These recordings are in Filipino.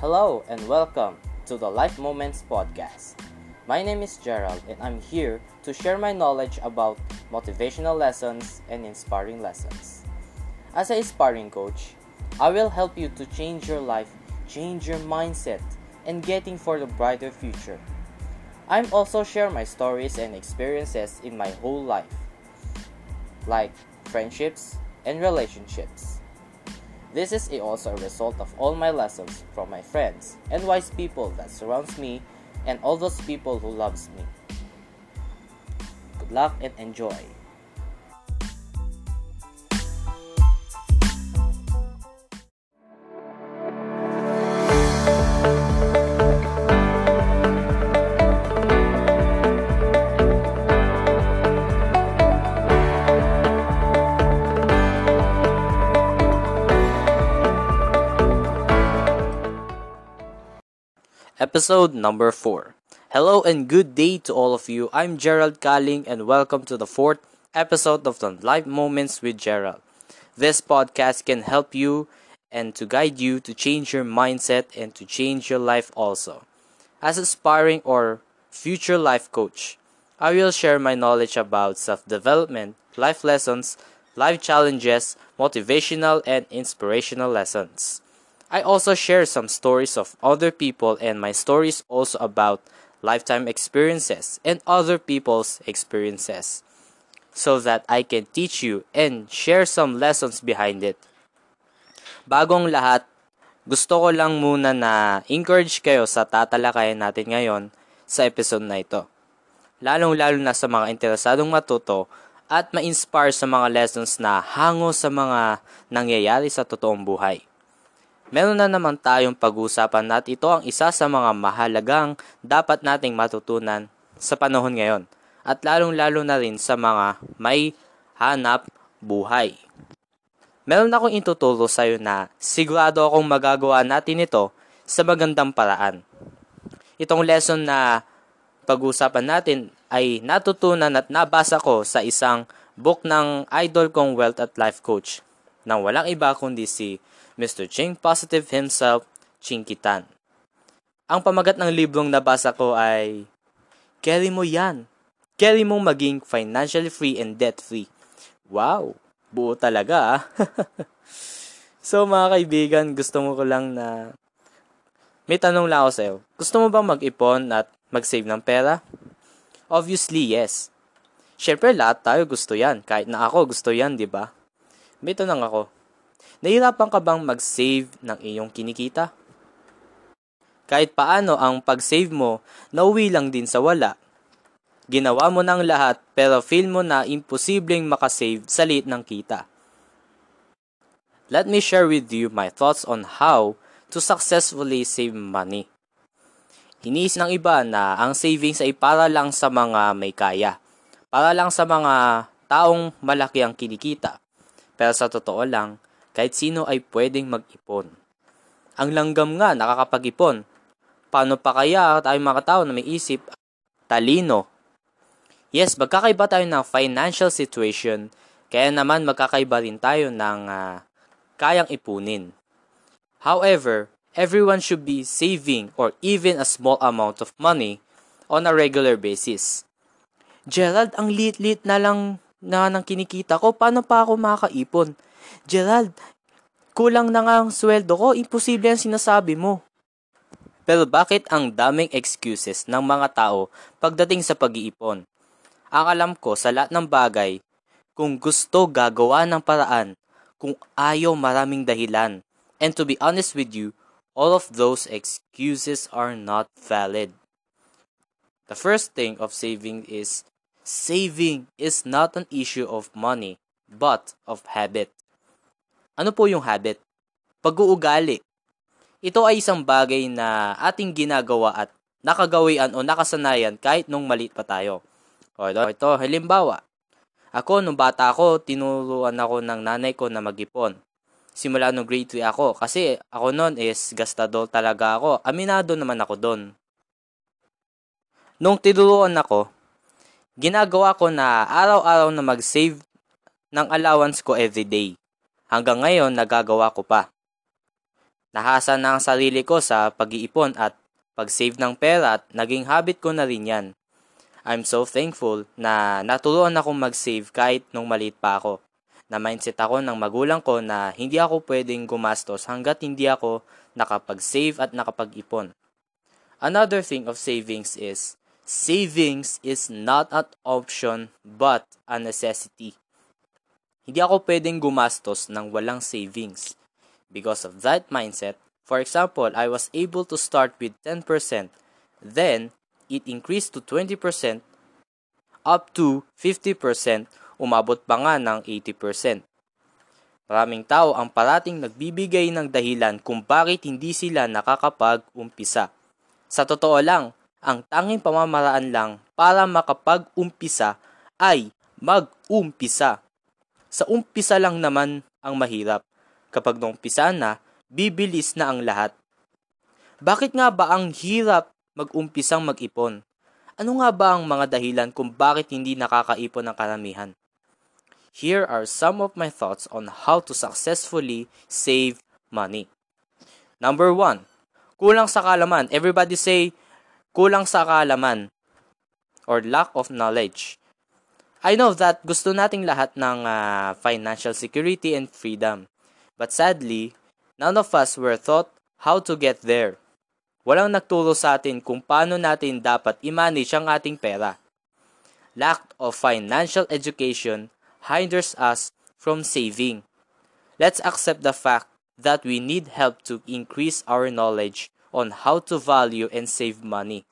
Hello and welcome to the Life Moments podcast. My name is Gerald and I'm here to share my knowledge about motivational lessons and inspiring lessons. As a sparring coach, I will help you to change your life, change your mindset, and getting for the brighter future. I'm also share my stories and experiences in my whole life, like friendships and relationships. This is also a result of all my lessons from my friends and wise people that surrounds me and all those people who loves me. Good luck and enjoy. Episode number 4. Hello and good day to all of you. I'm Gerald Kaling and welcome to the fourth episode of the Life Moments with Gerald. This podcast can help you and to guide you to change your mindset and to change your life also. As a sparring or future life coach, I will share my knowledge about self development, life lessons, life challenges, motivational, and inspirational lessons. I also share some stories of other people and my stories also about lifetime experiences and other people's experiences so that I can teach you and share some lessons behind it. Bagong lahat, gusto ko lang muna na encourage kayo sa tatalakayan natin ngayon sa episode na ito. Lalong-lalo na sa mga interesadong matuto at ma-inspire sa mga lessons na hango sa mga nangyayari sa totoong buhay. Meron na naman tayong pag-uusapan at ito ang isa sa mga mahalagang dapat nating matutunan sa panahon ngayon at lalong-lalo na rin sa mga may hanap buhay. Meron akong ituturo sa iyo na sigurado akong magagawa natin ito sa magandang paraan. Itong lesson na pag-uusapan natin ay natutunan at nabasa ko sa isang book ng idol kong wealth at life coach nang walang iba kundi si Mr. Ching Positive himself, Ching Kitan. Ang pamagat ng librong nabasa ko ay, Carry mo yan. Carry mong maging financially free and debt-free. Wow, buo talaga ah. so mga kaibigan, gusto mo ko lang na may tanong lang ako sa'yo. Gusto mo bang mag-ipon at mag-save ng pera? Obviously, yes. Siyempre, lahat tayo gusto yan. Kahit na ako, gusto yan, di ba? May tanong ako. Nahirapan ka bang mag-save ng iyong kinikita? Kahit paano ang pag-save mo, nauwi lang din sa wala. Ginawa mo ng lahat pero feel mo na imposibleng makasave sa liit ng kita. Let me share with you my thoughts on how to successfully save money. Iniis ng iba na ang savings ay para lang sa mga may kaya. Para lang sa mga taong malaki ang kinikita. Pero sa totoo lang, kahit sino ay pwedeng mag-ipon. Ang langgam nga nakakapag-ipon. Paano pa kaya tayo mga tao na may isip, talino? Yes, magkakaiba tayo ng financial situation, kaya naman magkakaiba rin tayo ng uh, kayang ipunin. However, everyone should be saving or even a small amount of money on a regular basis. Gerald, ang lit-lit na lang na nang kinikita ko, paano pa ako makakaipon? Gerald, kulang na nga ang sweldo ko, imposible ang sinasabi mo. Pero bakit ang daming excuses ng mga tao pagdating sa pag-iipon? Ang alam ko sa lahat ng bagay, kung gusto gagawa ng paraan, kung ayaw maraming dahilan. And to be honest with you, all of those excuses are not valid. The first thing of saving is saving is not an issue of money, but of habit. Ano po yung habit? Pag-uugali. Ito ay isang bagay na ating ginagawa at nakagawian o nakasanayan kahit nung maliit pa tayo. O ito, ito halimbawa. Ako, nung bata ako, tinuruan ako ng nanay ko na mag-ipon. Simula nung grade 3 ako. Kasi ako noon is gastador talaga ako. Aminado naman ako doon. Nung tinuruan ako, ginagawa ko na araw-araw na mag-save ng allowance ko everyday. Hanggang ngayon, nagagawa ko pa. Nahasa na ang sarili ko sa pag-iipon at pag-save ng pera at naging habit ko na rin yan. I'm so thankful na naturuan akong mag-save kahit nung maliit pa ako. Na mindset ako ng magulang ko na hindi ako pwedeng gumastos hanggat hindi ako nakapag-save at nakapag-ipon. Another thing of savings is savings is not an option but a necessity. Hindi ako pwedeng gumastos ng walang savings. Because of that mindset, for example, I was able to start with 10%, then it increased to 20%, up to 50%, umabot pa nga ng 80%. Maraming tao ang parating nagbibigay ng dahilan kung bakit hindi sila nakakapag-umpisa. Sa totoo lang, ang tanging pamamaraan lang para makapag-umpisa ay mag-umpisa. Sa umpisa lang naman ang mahirap. Kapag naumpisa na, bibilis na ang lahat. Bakit nga ba ang hirap mag-umpisang mag-ipon? Ano nga ba ang mga dahilan kung bakit hindi nakakaipon ng karamihan? Here are some of my thoughts on how to successfully save money. Number one, kulang sa kalaman. Everybody say, kulang sa kalaman or lack of knowledge. I know that gusto nating lahat ng uh, financial security and freedom. But sadly, none of us were taught how to get there. Walang nagturo sa atin kung paano natin dapat i-manage ang ating pera. Lack of financial education hinders us from saving. Let's accept the fact that we need help to increase our knowledge on how to value and save money.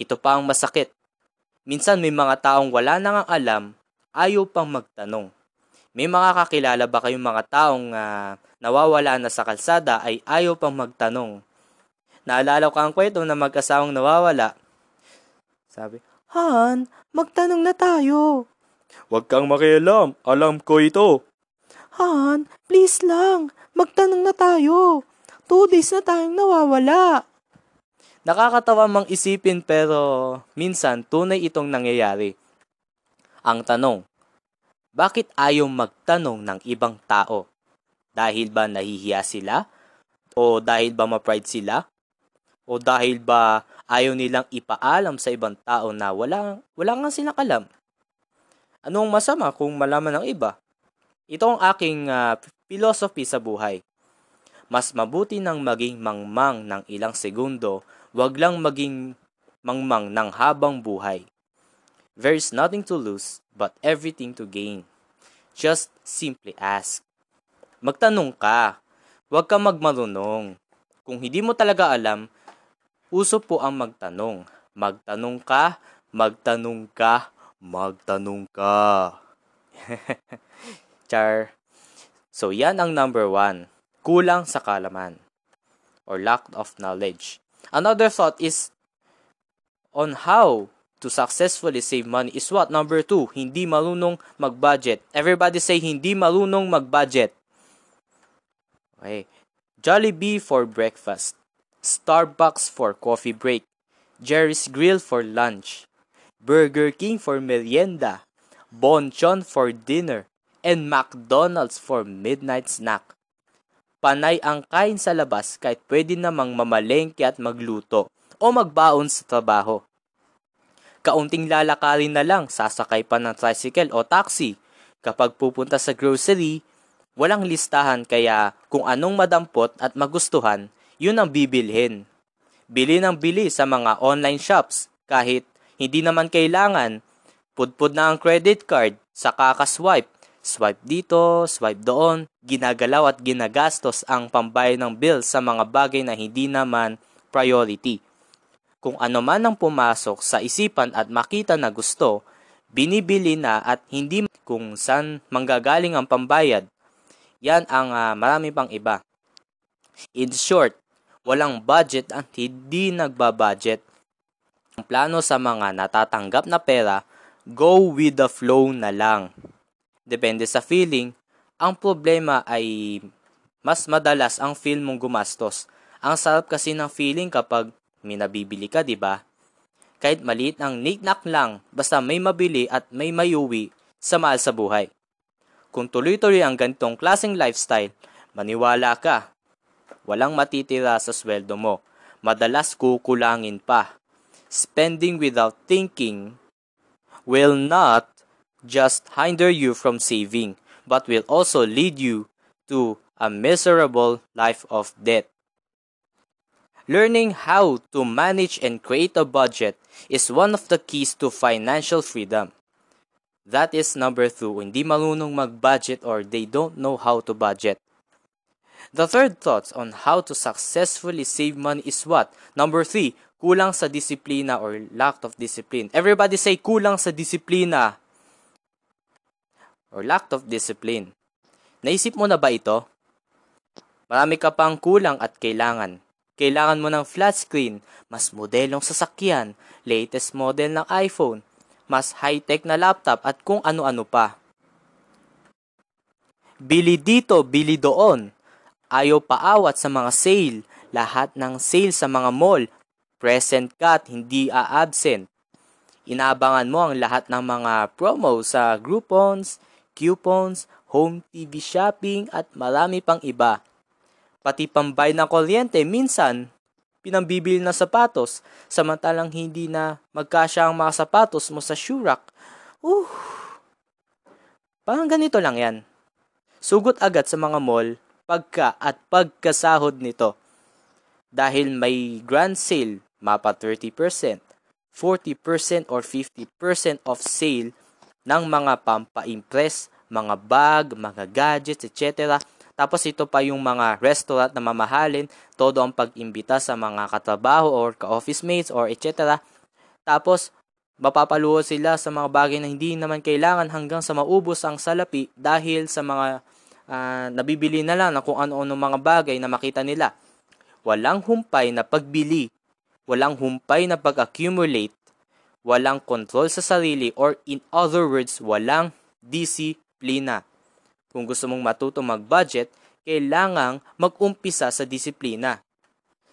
Ito pa ang masakit. Minsan may mga taong wala nang alam, ayaw pang magtanong. May mga kakilala ba kayong mga taong uh, nawawala na sa kalsada ay ayaw pang magtanong? Naalala ko ang kwento na mag-asawang nawawala. Sabi, Han, magtanong na tayo. Huwag kang makialam, alam ko ito. Han, please lang, magtanong na tayo. Two days na tayong nawawala. Nakakatawa mang isipin pero minsan tunay itong nangyayari. Ang tanong, bakit ayaw magtanong ng ibang tao? Dahil ba nahihiya sila? O dahil ba ma-pride sila? O dahil ba ayaw nilang ipaalam sa ibang tao na wala, wala nga silang alam? Anong masama kung malaman ng iba? Ito ang aking uh, philosophy sa buhay. Mas mabuti nang maging mangmang ng ilang segundo, wag lang maging mangmang ng habang buhay. There is nothing to lose but everything to gain. Just simply ask. Magtanong ka. Huwag ka magmarunong. Kung hindi mo talaga alam, uso po ang magtanong. Magtanong ka, magtanong ka, magtanong ka. Char. So, yan ang number one. Kulang sa kalaman or lack of knowledge. Another thought is on how to successfully save money is what? Number two, hindi marunong mag-budget. Everybody say hindi marunong mag-budget. Okay. Jollibee for breakfast. Starbucks for coffee break. Jerry's Grill for lunch. Burger King for merienda. Bonchon for dinner. And McDonald's for midnight snack. Panay ang kain sa labas kahit pwede namang mamalengke at magluto o magbaon sa trabaho. Kaunting lalakarin na lang, sasakay pa ng tricycle o taxi. Kapag pupunta sa grocery, walang listahan kaya kung anong madampot at magustuhan, yun ang bibilhin. Bili ng bili sa mga online shops kahit hindi naman kailangan. Pudpud na ang credit card sa kakaswipe. Swipe dito, swipe doon, ginagalaw at ginagastos ang pambayad ng bill sa mga bagay na hindi naman priority. Kung ano man ang pumasok sa isipan at makita na gusto, binibili na at hindi kung saan manggagaling ang pambayad. Yan ang uh, marami pang iba. In short, walang budget at hindi nagbabudget. Ang plano sa mga natatanggap na pera, go with the flow na lang. Depende sa feeling, ang problema ay mas madalas ang feel mong gumastos. Ang sarap kasi ng feeling kapag may nabibili ka, di ba? Kahit maliit ang knick lang, basta may mabili at may mayuwi sa mahal sa buhay. Kung tuloy-tuloy ang ganitong klaseng lifestyle, maniwala ka, walang matitira sa sweldo mo. Madalas kukulangin pa. Spending without thinking will not just hinder you from saving, but will also lead you to a miserable life of debt. Learning how to manage and create a budget is one of the keys to financial freedom. That is number two, hindi marunong mag-budget or they don't know how to budget. The third thoughts on how to successfully save money is what? Number three, kulang sa disiplina or lack of discipline. Everybody say kulang sa disiplina or lack of discipline. Naisip mo na ba ito? Marami ka pang kulang at kailangan. Kailangan mo ng flat screen, mas modelong sasakyan, latest model ng iPhone, mas high-tech na laptop at kung ano-ano pa. Bili dito, bili doon. Ayaw paawat sa mga sale, lahat ng sale sa mga mall, present ka at hindi a-absent. Inaabangan mo ang lahat ng mga promo sa Groupons, coupons, home TV shopping at marami pang iba. Pati pambay ng kuryente, minsan, pinambibili na sapatos, samantalang hindi na magkasya ang mga sapatos mo sa shoe rack. Uh, parang ganito lang yan. Sugot agad sa mga mall, pagka at pagkasahod nito. Dahil may grand sale, mapa 30%, 40% or 50% of sale ng mga pampa-impress, mga bag, mga gadgets, etc tapos ito pa yung mga restaurant na mamahalin, todo ang pag-imbita sa mga katrabaho or ka-office mates or etc. Tapos mapapaluho sila sa mga bagay na hindi naman kailangan hanggang sa maubos ang salapi dahil sa mga uh, nabibili na lang na kung ano-ano mga bagay na makita nila. Walang humpay na pagbili, walang humpay na pag-accumulate, walang control sa sarili or in other words, walang disiplina. Kung gusto mong matuto mag-budget, kailangang mag-umpisa sa disiplina.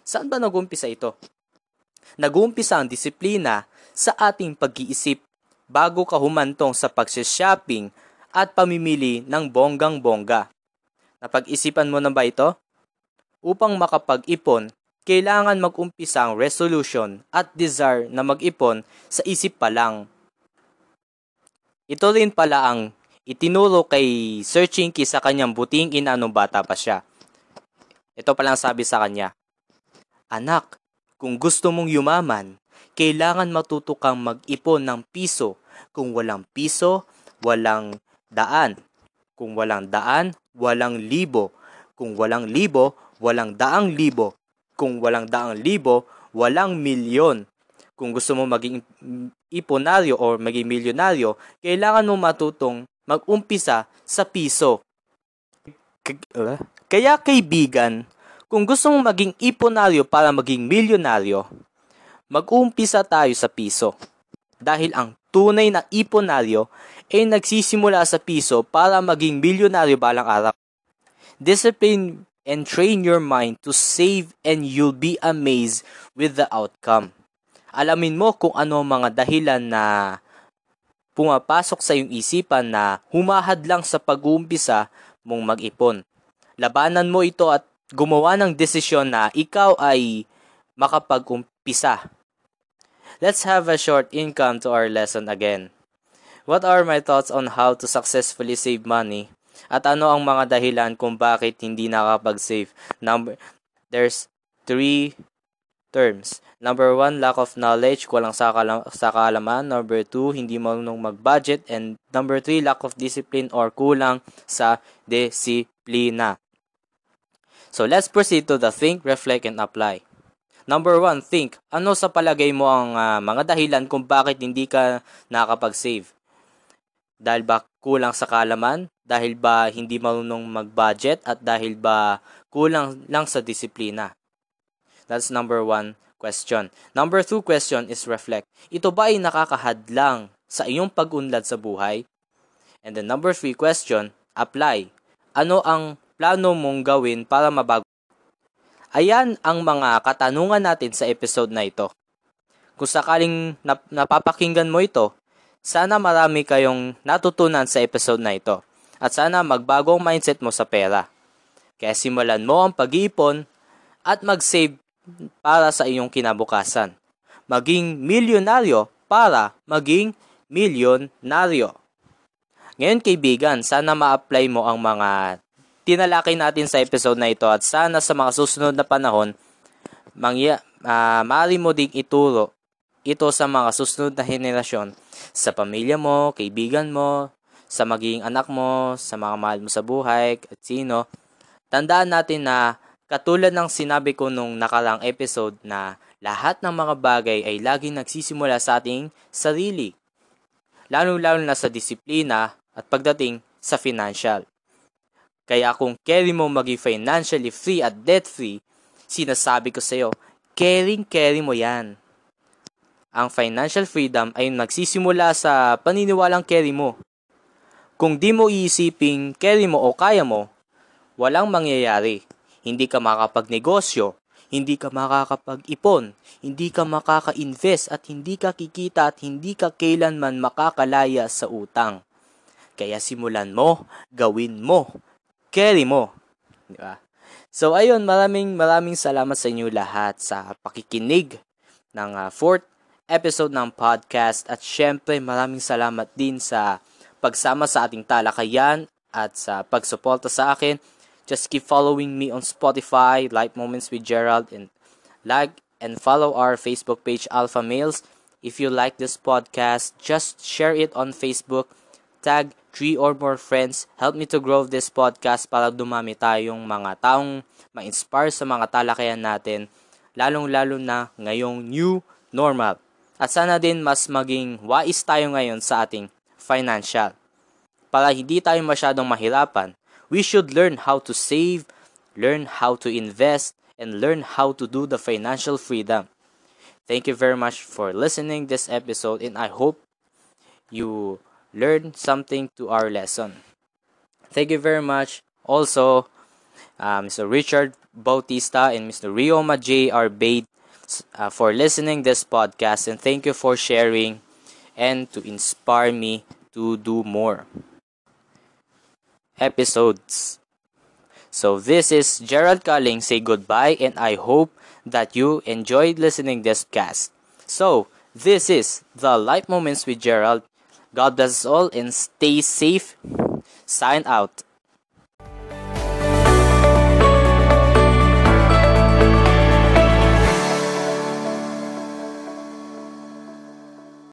Saan ba nag-umpisa ito? Nag-umpisa ang disiplina sa ating pag-iisip bago ka humantong sa pag-shopping at pamimili ng bonggang-bongga. Napag-isipan mo na ba ito? Upang makapag-ipon, kailangan mag-umpisa ang resolution at desire na mag-ipon sa isip pa lang. Ito rin pala ang itinuro kay Sir Chinky sa kanyang buting ina nung bata pa siya. Ito palang sabi sa kanya, Anak, kung gusto mong yumaman, kailangan matuto kang mag-ipon ng piso. Kung walang piso, walang daan. Kung walang daan, walang libo. Kung walang libo, walang daang libo. Kung walang daang libo, walang milyon. Kung gusto mo maging iponaryo or maging milyonaryo, kailangan mo matutong mag-umpisa sa piso. Uh, kaya kaibigan, kung gusto mong maging iponaryo para maging milyonaryo, mag-umpisa tayo sa piso. Dahil ang tunay na iponaryo ay nagsisimula sa piso para maging milyonaryo balang araw. Discipline and train your mind to save and you'll be amazed with the outcome. Alamin mo kung ano mga dahilan na pumapasok sa iyong isipan na humahad lang sa pag-uumpisa mong mag-ipon. Labanan mo ito at gumawa ng desisyon na ikaw ay makapag-umpisa. Let's have a short income to our lesson again. What are my thoughts on how to successfully save money? At ano ang mga dahilan kung bakit hindi nakapag-save? Number, there's three terms. Number one, lack of knowledge, kulang sa, kalam- sa kaalaman. Number two, hindi marunong mag-budget. And number three, lack of discipline or kulang sa disiplina. So let's proceed to the think, reflect, and apply. Number one, think. Ano sa palagay mo ang uh, mga dahilan kung bakit hindi ka nakapag-save? Dahil ba kulang sa kaalaman? Dahil ba hindi marunong mag-budget? At dahil ba kulang lang sa disiplina? That's number one question. Number two question is reflect. Ito ba ay nakakahadlang sa iyong pag-unlad sa buhay? And the number three question, apply. Ano ang plano mong gawin para mabago? Ayan ang mga katanungan natin sa episode na ito. Kung sakaling nap- napapakinggan mo ito, sana marami kayong natutunan sa episode na ito. At sana magbago ang mindset mo sa pera. Kaya simulan mo ang pag-iipon at mag-save para sa iyong kinabukasan. Maging milyonaryo para maging milyonaryo. Ngayon kaibigan, sana ma-apply mo ang mga tinalakay natin sa episode na ito at sana sa mga susunod na panahon, mangya, uh, maaari mo ding ituro ito sa mga susunod na henerasyon sa pamilya mo, kaibigan mo, sa magiging anak mo, sa mga mahal mo sa buhay, at sino. Tandaan natin na katulad ng sinabi ko nung nakarang episode na lahat ng mga bagay ay laging nagsisimula sa ating sarili. Lalo-lalo na sa disiplina at pagdating sa financial. Kaya kung carry mo maging financially free at debt-free, sinasabi ko sa iyo, caring-carry mo yan. Ang financial freedom ay nagsisimula sa paniniwalang carry mo. Kung di mo iisiping carry mo o kaya mo, walang mangyayari. Hindi ka makapagnegosyo, hindi ka makakapag-ipon, hindi ka makaka-invest at hindi ka kikita at hindi ka kailanman makakalaya sa utang. Kaya simulan mo, gawin mo, carry mo. Di ba? So ayun, maraming maraming salamat sa inyo lahat sa pakikinig ng uh, fourth episode ng podcast at syempre maraming salamat din sa pagsama sa ating talakayan at sa pagsuporta sa akin. Just keep following me on Spotify, Life Moments with Gerald, and like and follow our Facebook page Alpha Males. If you like this podcast, just share it on Facebook, tag three or more friends. Help me to grow this podcast para dumami tayong mga taong ma-inspire sa mga talakayan natin, lalong-lalo na ngayong new normal. At sana din mas maging wais tayo ngayon sa ating financial. Para hindi tayo masyadong mahirapan, we should learn how to save, learn how to invest, and learn how to do the financial freedom. Thank you very much for listening this episode and I hope you learn something to our lesson. Thank you very much. Also, uh, Mr. Richard Bautista and Mr. Rio J. are paid uh, for listening this podcast and thank you for sharing and to inspire me to do more episodes. So this is Gerald Calling say goodbye and I hope that you enjoyed listening this cast. So this is the Life Moments with Gerald. God bless us all and stay safe. Sign out.